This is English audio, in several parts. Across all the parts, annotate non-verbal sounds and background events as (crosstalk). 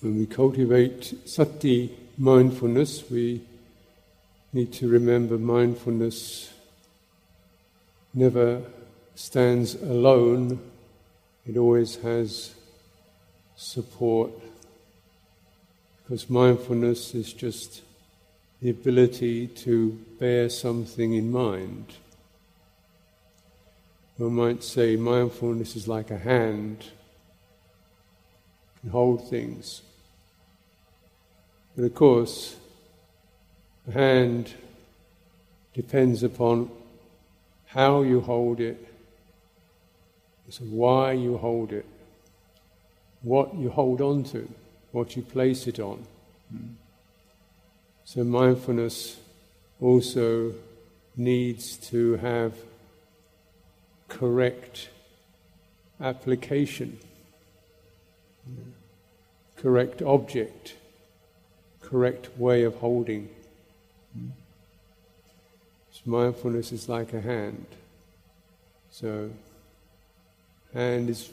when we cultivate sati mindfulness, we need to remember mindfulness never stands alone, it always has support. Because mindfulness is just the ability to bear something in mind. One might say mindfulness is like a hand, can hold things. Of course, a hand depends upon how you hold it, so why you hold it, what you hold on to, what you place it on. So mindfulness also needs to have correct application, correct object, correct way of holding. So mindfulness is like a hand. So, hand is,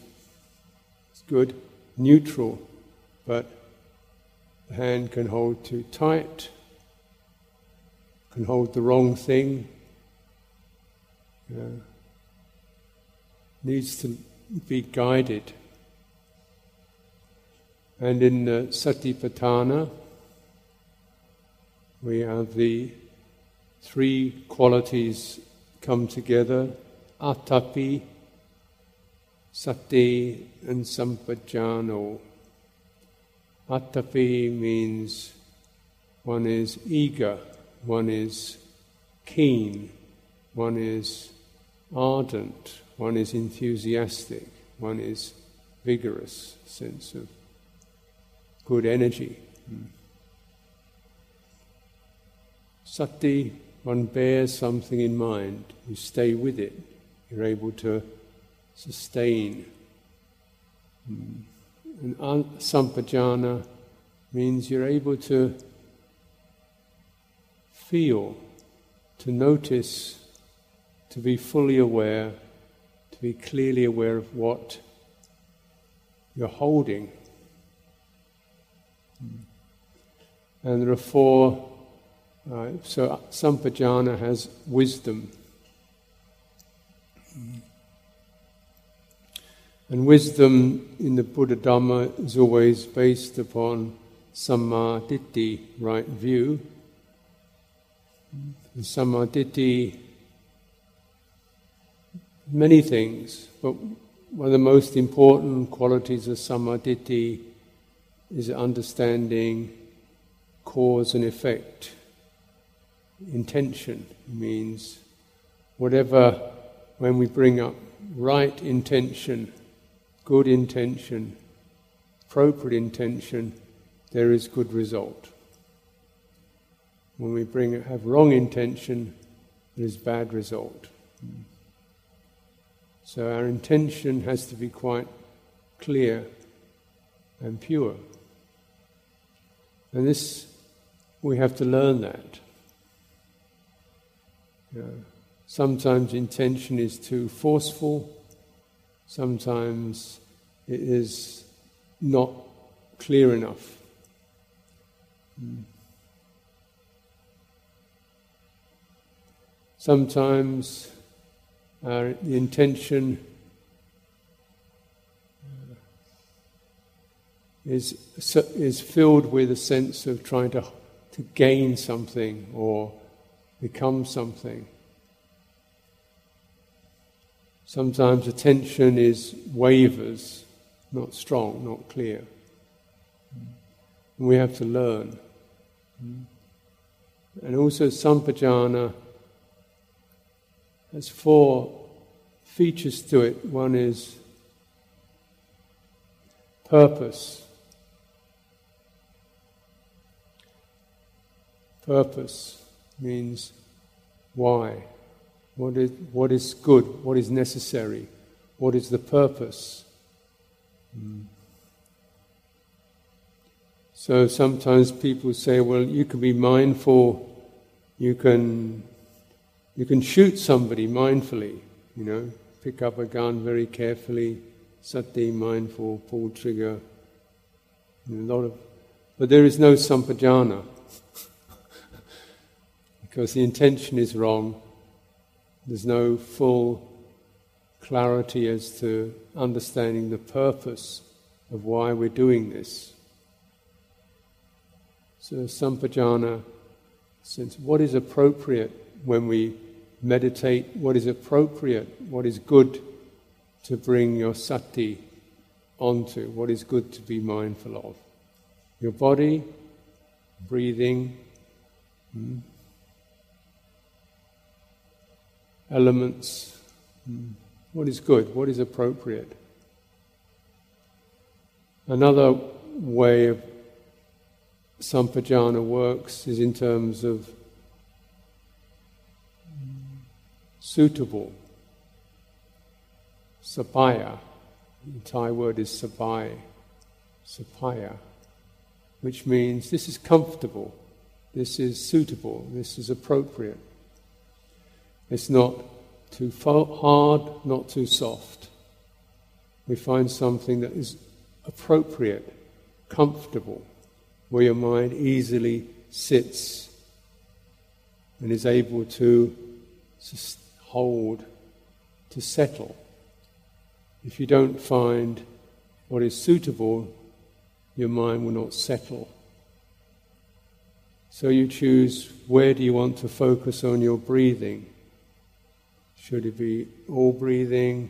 is good, neutral, but the hand can hold too tight, can hold the wrong thing. needs to be guided. And in the Satipatthana, we have the three qualities come together atapi, sati, and sampajano. Atapi means one is eager, one is keen, one is ardent, one is enthusiastic, one is vigorous, sense of good energy. Hmm. Sati, one bears something in mind, you stay with it, you're able to sustain. Hmm. And sampajana means you're able to feel, to notice, to be fully aware, to be clearly aware of what you're holding. Hmm. And there are four Right, so sampajana has wisdom. And wisdom in the Buddha Dhamma is always based upon samma ditthi, right view. And many things, but one of the most important qualities of samma ditthi is understanding cause and effect intention means whatever, when we bring up right intention, good intention, appropriate intention, there is good result. When we bring have wrong intention, there is bad result. So our intention has to be quite clear and pure. And this, we have to learn that. Sometimes intention is too forceful, sometimes it is not clear enough. Sometimes our, the intention uh, is, is filled with a sense of trying to, to gain something or become something. Sometimes attention is wavers, not strong, not clear. We have to learn. And also, sampajana has four features to it. One is purpose. Purpose means why. What is, what is good? What is necessary? What is the purpose? Mm. So sometimes people say, well, you can be mindful, you can, you can shoot somebody mindfully, you know, pick up a gun very carefully, sati, mindful, pull trigger. A lot of, but there is no sampajana because the intention is wrong. There's no full clarity as to understanding the purpose of why we're doing this. So, sampajana, sense what is appropriate when we meditate, what is appropriate, what is good to bring your sati onto, what is good to be mindful of. Your body, breathing, hmm, elements, what is good, what is appropriate. Another way of sampajana works is in terms of suitable. Sapaya, the Thai word is sabai, sapaya, which means this is comfortable, this is suitable, this is appropriate. It's not too hard, not too soft. We find something that is appropriate, comfortable, where your mind easily sits and is able to hold, to settle. If you don't find what is suitable, your mind will not settle. So you choose where do you want to focus on your breathing. Should it be all breathing,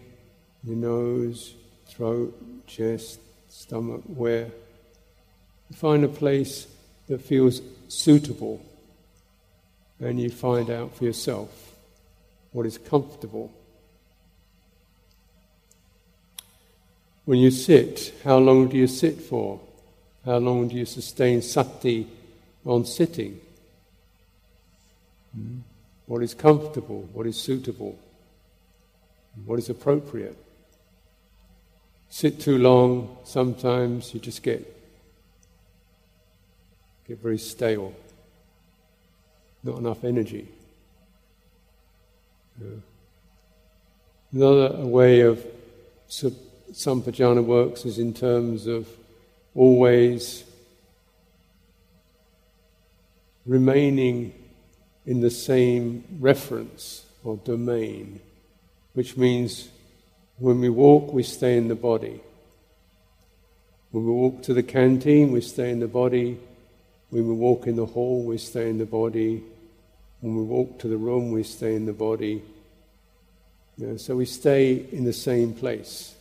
your nose, throat, chest, stomach, where? Find a place that feels suitable and you find out for yourself what is comfortable. When you sit, how long do you sit for? How long do you sustain sati on sitting? Hmm? What is comfortable? What is suitable? What is appropriate? Sit too long, sometimes you just get get very stale. Not enough energy. Yeah. Another way of some sampajana works is in terms of always remaining in the same reference or domain, which means when we walk, we stay in the body. When we walk to the canteen, we stay in the body. When we walk in the hall, we stay in the body. When we walk to the room, we stay in the body. So we stay in the same place.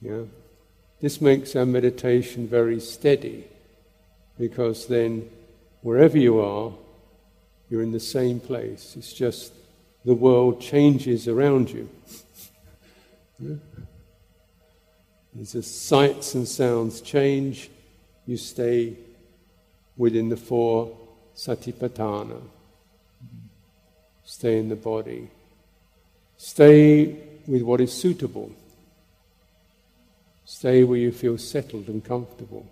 Yeah? This makes our meditation very steady because then wherever you are, you're in the same place. It's just the world changes around you. As the sights and sounds change, you stay within the four satipatthana. Stay in the body. Stay with what is suitable. Stay where you feel settled and comfortable.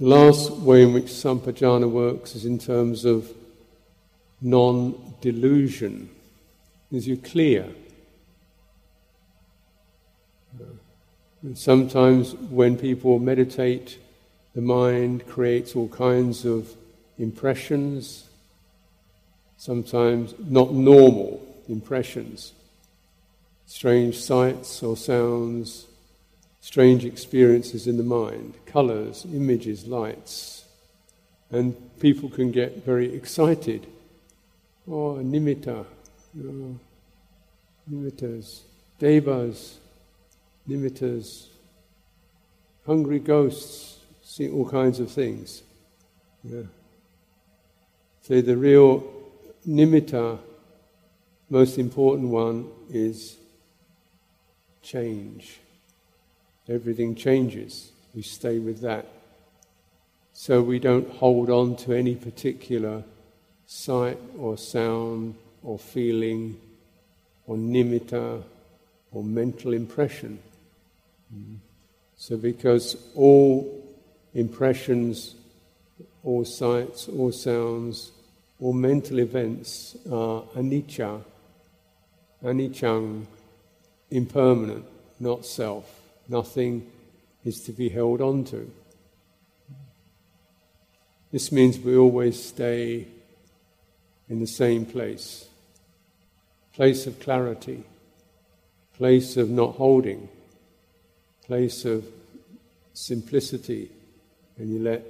The last way in which sampajana works is in terms of non delusion, is you clear. And sometimes when people meditate, the mind creates all kinds of impressions, sometimes not normal impressions, strange sights or sounds, strange experiences in the mind, colors, images, lights. And people can get very excited. Oh, nimitta, oh, nimittas, devas, nimittas, hungry ghosts, see all kinds of things. Yeah. So the real nimitta, most important one, is change. Everything changes. We stay with that. So we don't hold on to any particular sight or sound or feeling or nimitta or mental impression. Mm. So, because all impressions, all sights, all sounds, all mental events are anicca, aniccang, impermanent, not self, Nothing is to be held onto. This means we always stay in the same place place of clarity, place of not holding, place of simplicity, and you let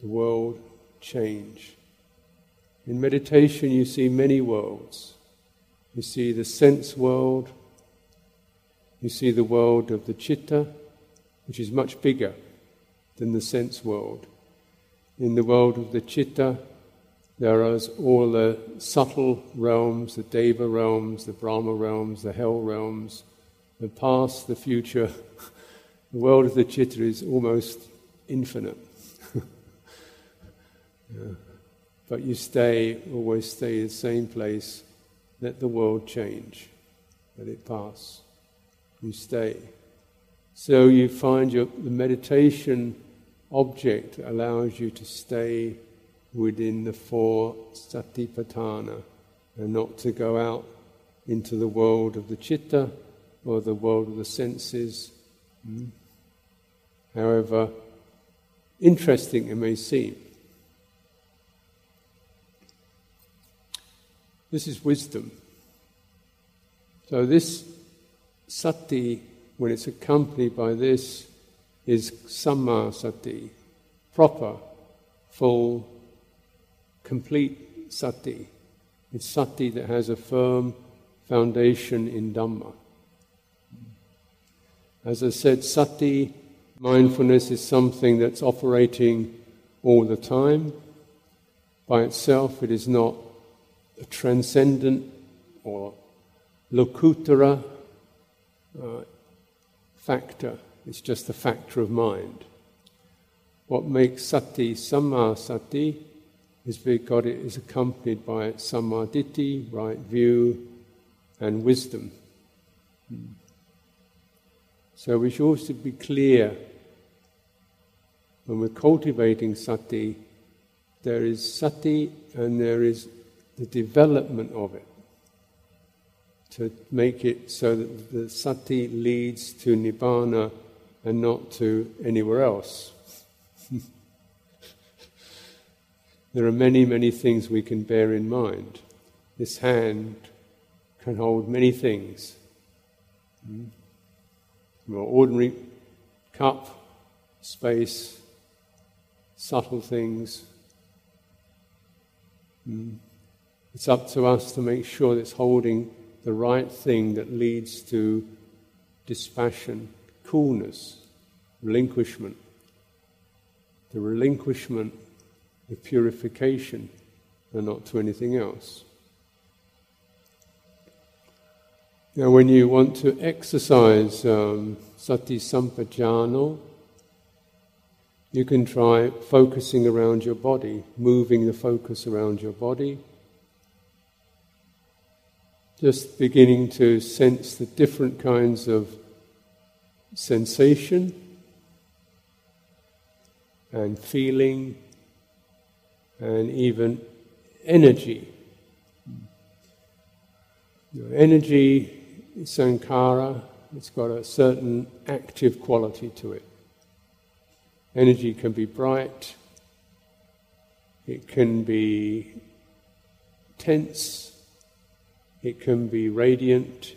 the world change. In meditation, you see many worlds. You see the sense world, you see the world of the chitta, which is much bigger than the sense world. In the world of the chitta, there are all the subtle realms, the Deva realms, the Brahma realms, the hell realms, the past, the future. (laughs) the world of the chitta is almost infinite. (laughs) yeah. But you stay, always stay in the same place, let the world change, let it pass. You stay. So you find your, the meditation object allows you to stay within the four satipatthana and not to go out into the world of the chitta or the world of the senses. Hmm? However interesting it may seem, This is wisdom. So, this sati, when it's accompanied by this, is samma sati, proper, full, complete sati. It's sati that has a firm foundation in Dhamma. As I said, sati, mindfulness, is something that's operating all the time. By itself, it is not a transcendent or lokuttara uh, factor. It's just a factor of mind. What makes sati samma sati is because it is accompanied by samaditi, right view, and wisdom. So we should also be clear when we're cultivating sati, there is sati and there is the development of it, to make it so that the sati leads to nibbana and not to anywhere else. There are many, many things we can bear in mind. This hand can hold many things. Mm. ordinary cup, space, subtle things. Mm. It's up to us to make sure that it's holding the right thing that leads to dispassion, coolness, relinquishment. The relinquishment, the purification, and not to anything else. Now, when you want to exercise um, sati sampajano, you can try focusing around your body, moving the focus around your body just beginning to sense the different kinds of sensation and feeling and even energy. Your energy, is sankhara, it's got a certain active quality to it. Energy can be bright, it can be tense, it can be radiant,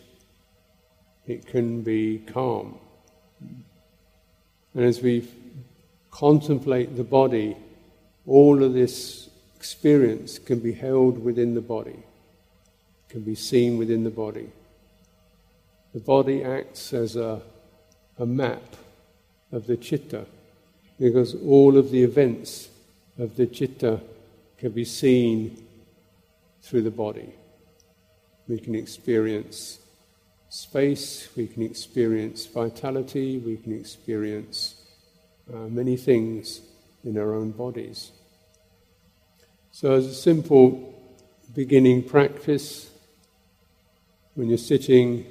it can be calm. And as we contemplate the body, all of this experience can be held within the body, can be seen within the body. The body acts as a, a map of the chitta because all of the events of the chitta can be seen through the body. We can experience space, we can experience vitality, we can experience uh, many things in our own bodies. So, as a simple beginning practice, when you're sitting,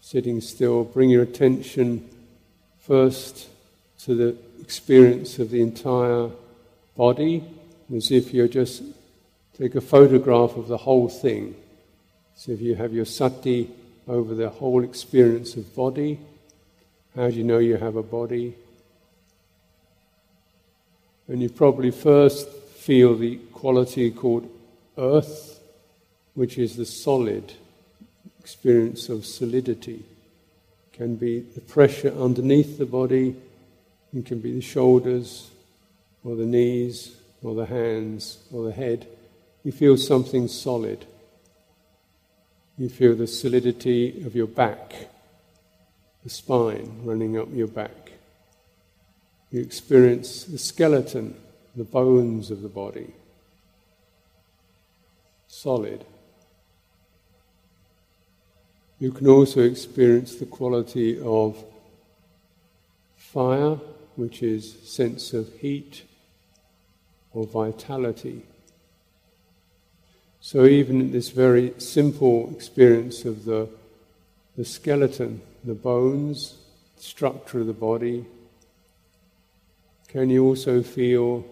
sitting still, bring your attention first to the experience of the entire body, as if you're just take a photograph of the whole thing. So if you have your sati over the whole experience of body, How do you know you have a body? And you probably first feel the quality called earth, which is the solid experience of solidity. It Can be the pressure underneath the body, it can be the shoulders, or the knees, or the hands, or the head. You feel something solid. You feel the solidity of your back, the spine running up your back. You experience the skeleton, the bones of the body. Solid. You can also experience the quality of fire, which is sense of heat or vitality. So even in this very simple experience of the, the skeleton, the bones, structure of the body, can you also feel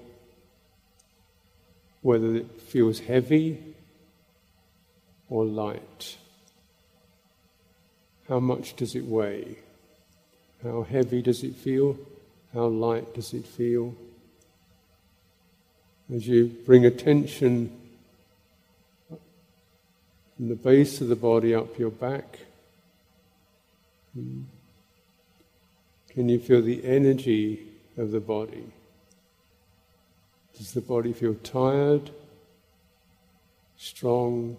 whether it feels heavy or light? How much does it weigh? How heavy does it feel? How light does it feel? As you bring attention from the base of the body up your back. Can you feel the energy of the body? Does the body feel tired, strong,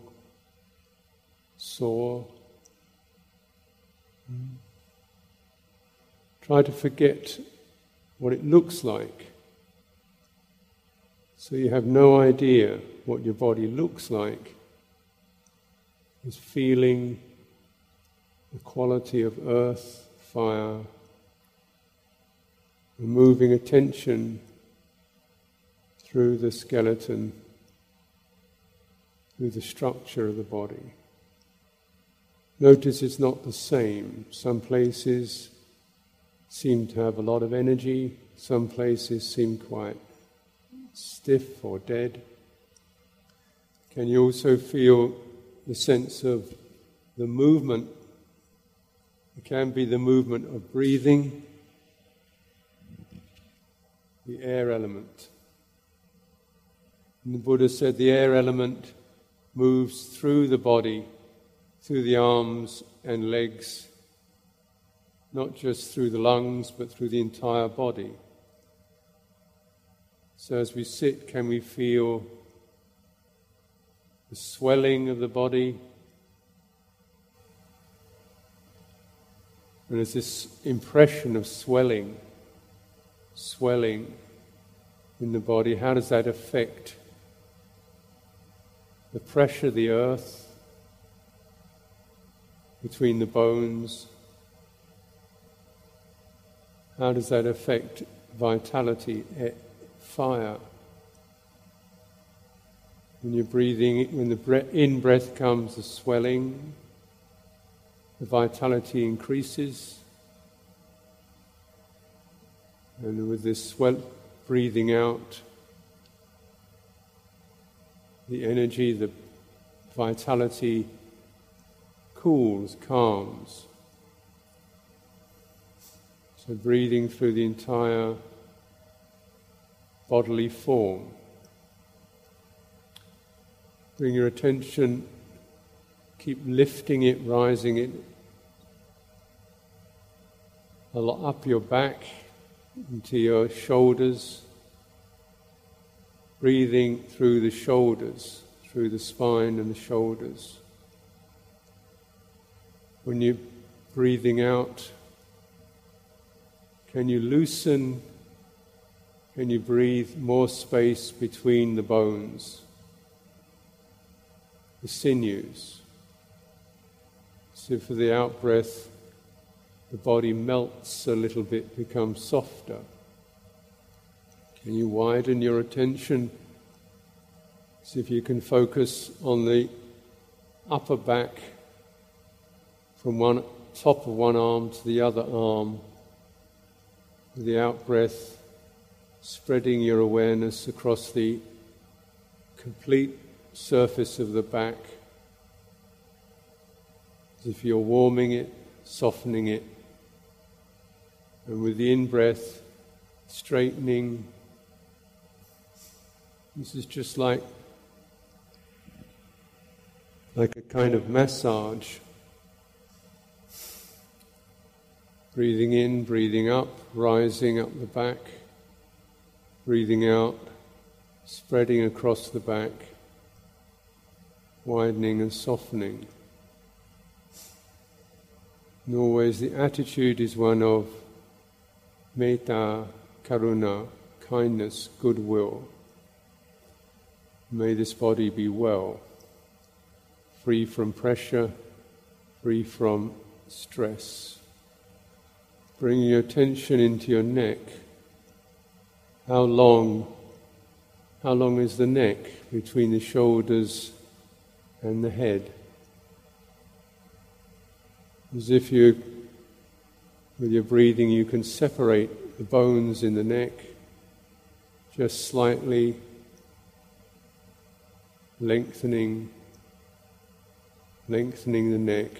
sore? Hmm. Try to forget what it looks like. So you have no idea what your body looks like is feeling the quality of earth, fire, moving attention through the skeleton, through the structure of the body. Notice it's not the same. Some places seem to have a lot of energy, some places seem quite stiff or dead. Can you also feel the sense of the movement. It can be the movement of breathing, the air element. And the Buddha said the air element moves through the body, through the arms and legs, not just through the lungs, but through the entire body. So as we sit, can we feel the swelling of the body. And there's this impression of swelling, swelling in the body. How does that affect the pressure of the earth between the bones? How does that affect vitality, fire? When you're breathing, when the in breath comes, the swelling, the vitality increases. And with this swell, breathing out, the energy, the vitality cools, calms. So breathing through the entire bodily form. Bring your attention, keep lifting it, rising it up your back into your shoulders, breathing through the shoulders, through the spine and the shoulders. When you're breathing out, can you loosen? Can you breathe more space between the bones? the sinews. So for the out breath, the body melts a little bit, becomes softer. Can you widen your attention? See if you can focus on the upper back from one top of one arm to the other arm. With the out breath, spreading your awareness across the complete surface of the back, as if you're warming it, softening it, And with the in breath, straightening. This is just like like a kind of massage. Breathing in, breathing up, rising up the back, breathing out, spreading across the back, widening and softening. And always the attitude is one of metta, karuna, kindness, goodwill. May this body be well, free from pressure, free from stress. Bring your attention into your neck. How long, how long is the neck between the shoulders and the head? As if you, with your breathing, you can separate the bones in the neck just slightly, lengthening, lengthening the neck,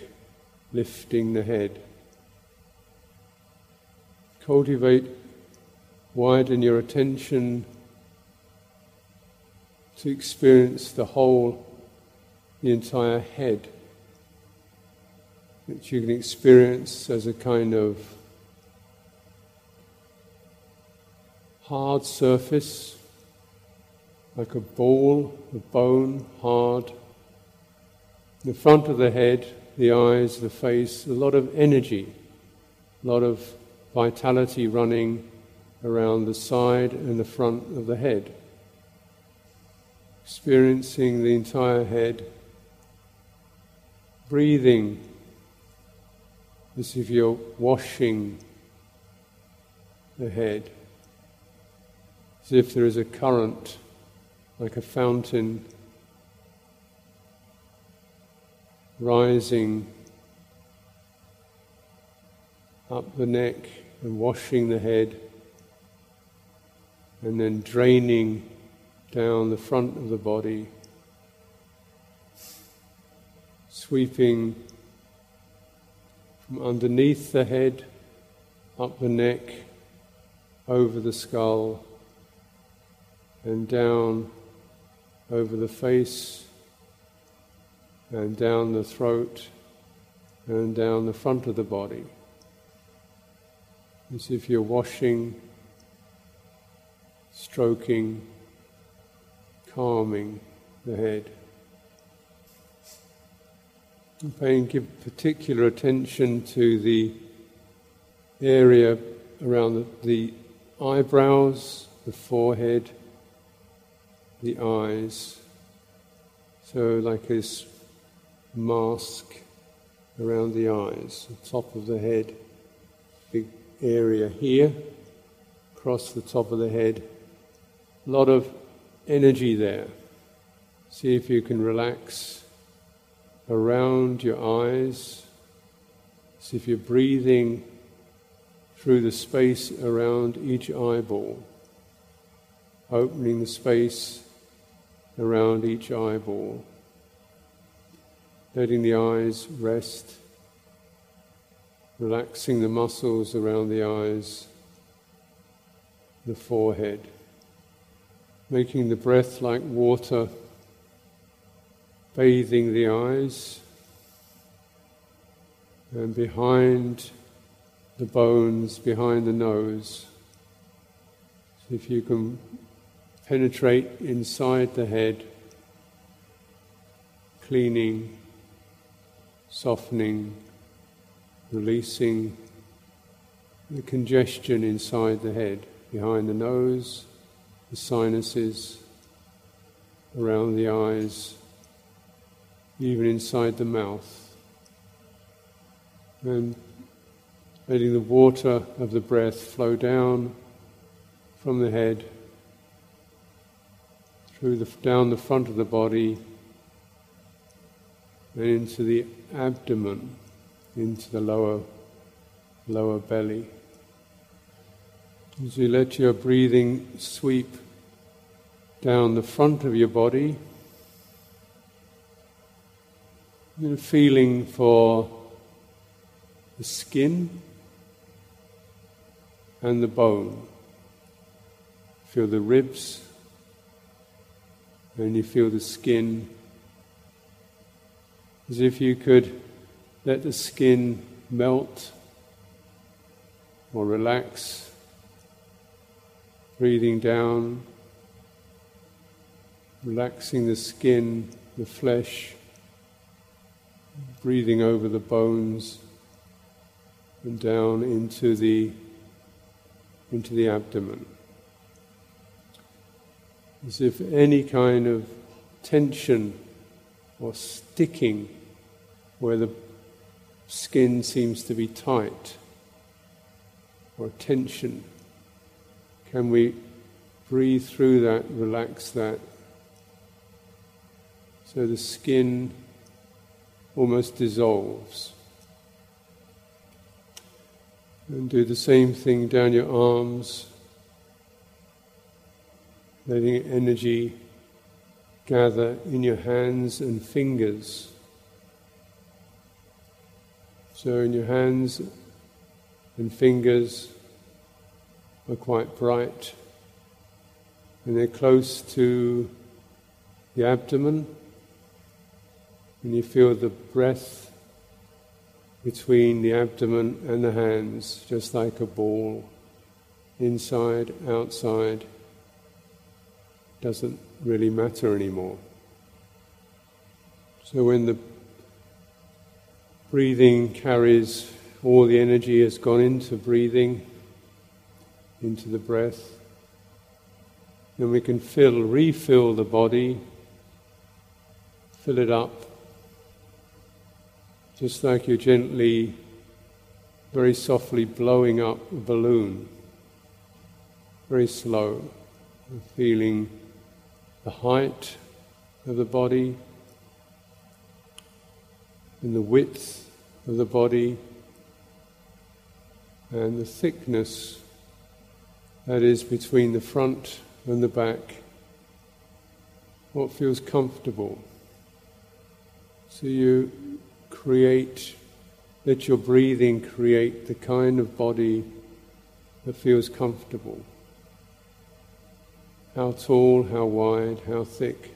lifting the head. Cultivate, widen your attention to experience the whole, the entire head which you can experience as a kind of hard surface, like a ball of bone, hard. The front of the head, the eyes, the face, a lot of energy, a lot of vitality running around the side and the front of the head. Experiencing the entire head, breathing as if you're washing the head, as if there is a current, like a fountain, rising up the neck and washing the head, and then draining down the front of the body, sweeping from underneath the head, up the neck, over the skull, and down over the face, and down the throat, and down the front of the body. As if you're washing, stroking, calming the head. And paying give particular attention to the area around the, the eyebrows, the forehead, the eyes. So, like this mask around the eyes, the top of the head, big area here, across the top of the head. A lot of energy there. See if you can relax around your eyes. See if you're breathing through the space around each eyeball, opening the space around each eyeball, letting the eyes rest, relaxing the muscles around the eyes, the forehead, making the breath like water bathing the eyes, and behind the bones, behind the nose. So if you can penetrate inside the head, cleaning, softening, releasing the congestion inside the head, behind the nose, the sinuses, around the eyes even inside the mouth. And letting the water of the breath flow down from the head, through the, down the front of the body, and into the abdomen, into the lower, lower belly. As you let your breathing sweep down the front of your body, you feeling for the skin, and the bone. Feel the ribs, and you feel the skin. As if you could let the skin melt or relax, breathing down, relaxing the skin, the flesh, breathing over the bones and down into the into the abdomen. As if any kind of tension or sticking where the skin seems to be tight or tension. Can we breathe through that, relax that? So the skin almost dissolves. And do the same thing down your arms, letting energy gather in your hands and fingers. So, in your hands and fingers are quite bright, and they're close to the abdomen, and you feel the breath between the abdomen and the hands, just like a ball, inside, outside, doesn't really matter anymore. So when the breathing carries all the energy has gone into breathing, into the breath, then we can fill, refill the body, fill it up just like you're gently, very softly blowing up a balloon, very slow, feeling the height of the body and the width of the body and the thickness that is between the front and the back. What feels comfortable. So you create, let your breathing create the kind of body that feels comfortable. How tall, how wide, how thick.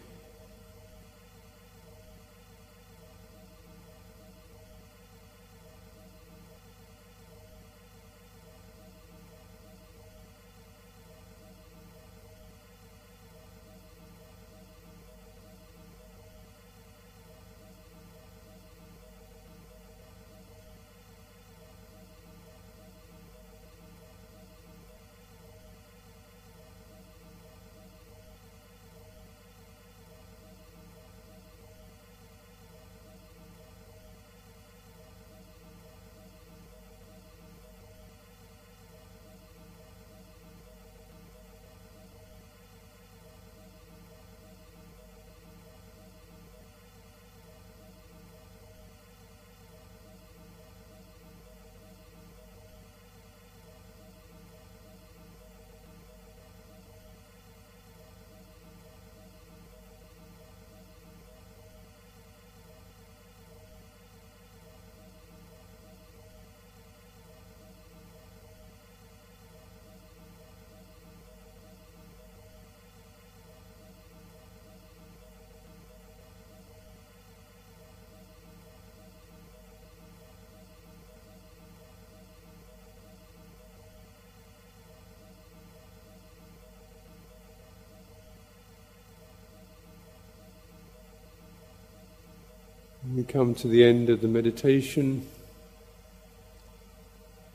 We come to the end of the meditation.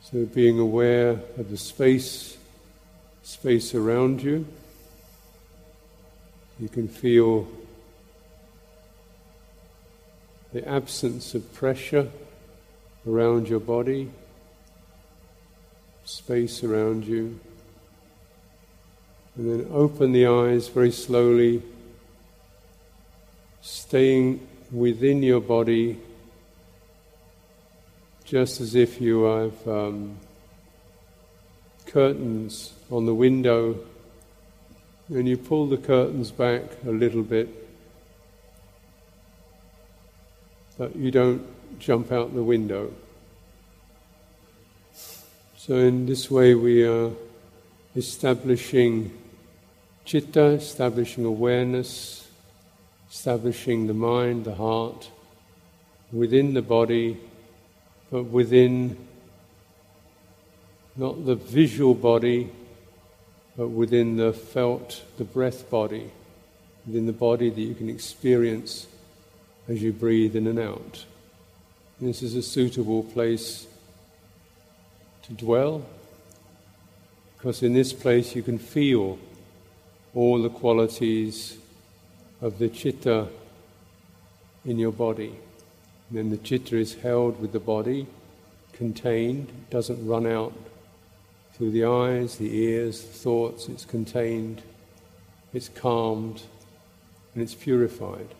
So being aware of the space, space around you. You can feel the absence of pressure around your body, space around you. And then open the eyes very slowly, staying within your body, just as if you have um, curtains on the window, and you pull the curtains back a little bit, but you don't jump out the window. So, in this way, we are establishing chitta, establishing awareness, establishing the mind, the heart, within the body, but within not the visual body, but within the felt, the breath body, within the body that you can experience as you breathe in and out. This is a suitable place to dwell, because in this place you can feel all the qualities of the chitta in your body. And then the chitta is held with the body, contained, doesn't run out through the eyes, the ears, the thoughts, it's contained, it's calmed, and it's purified.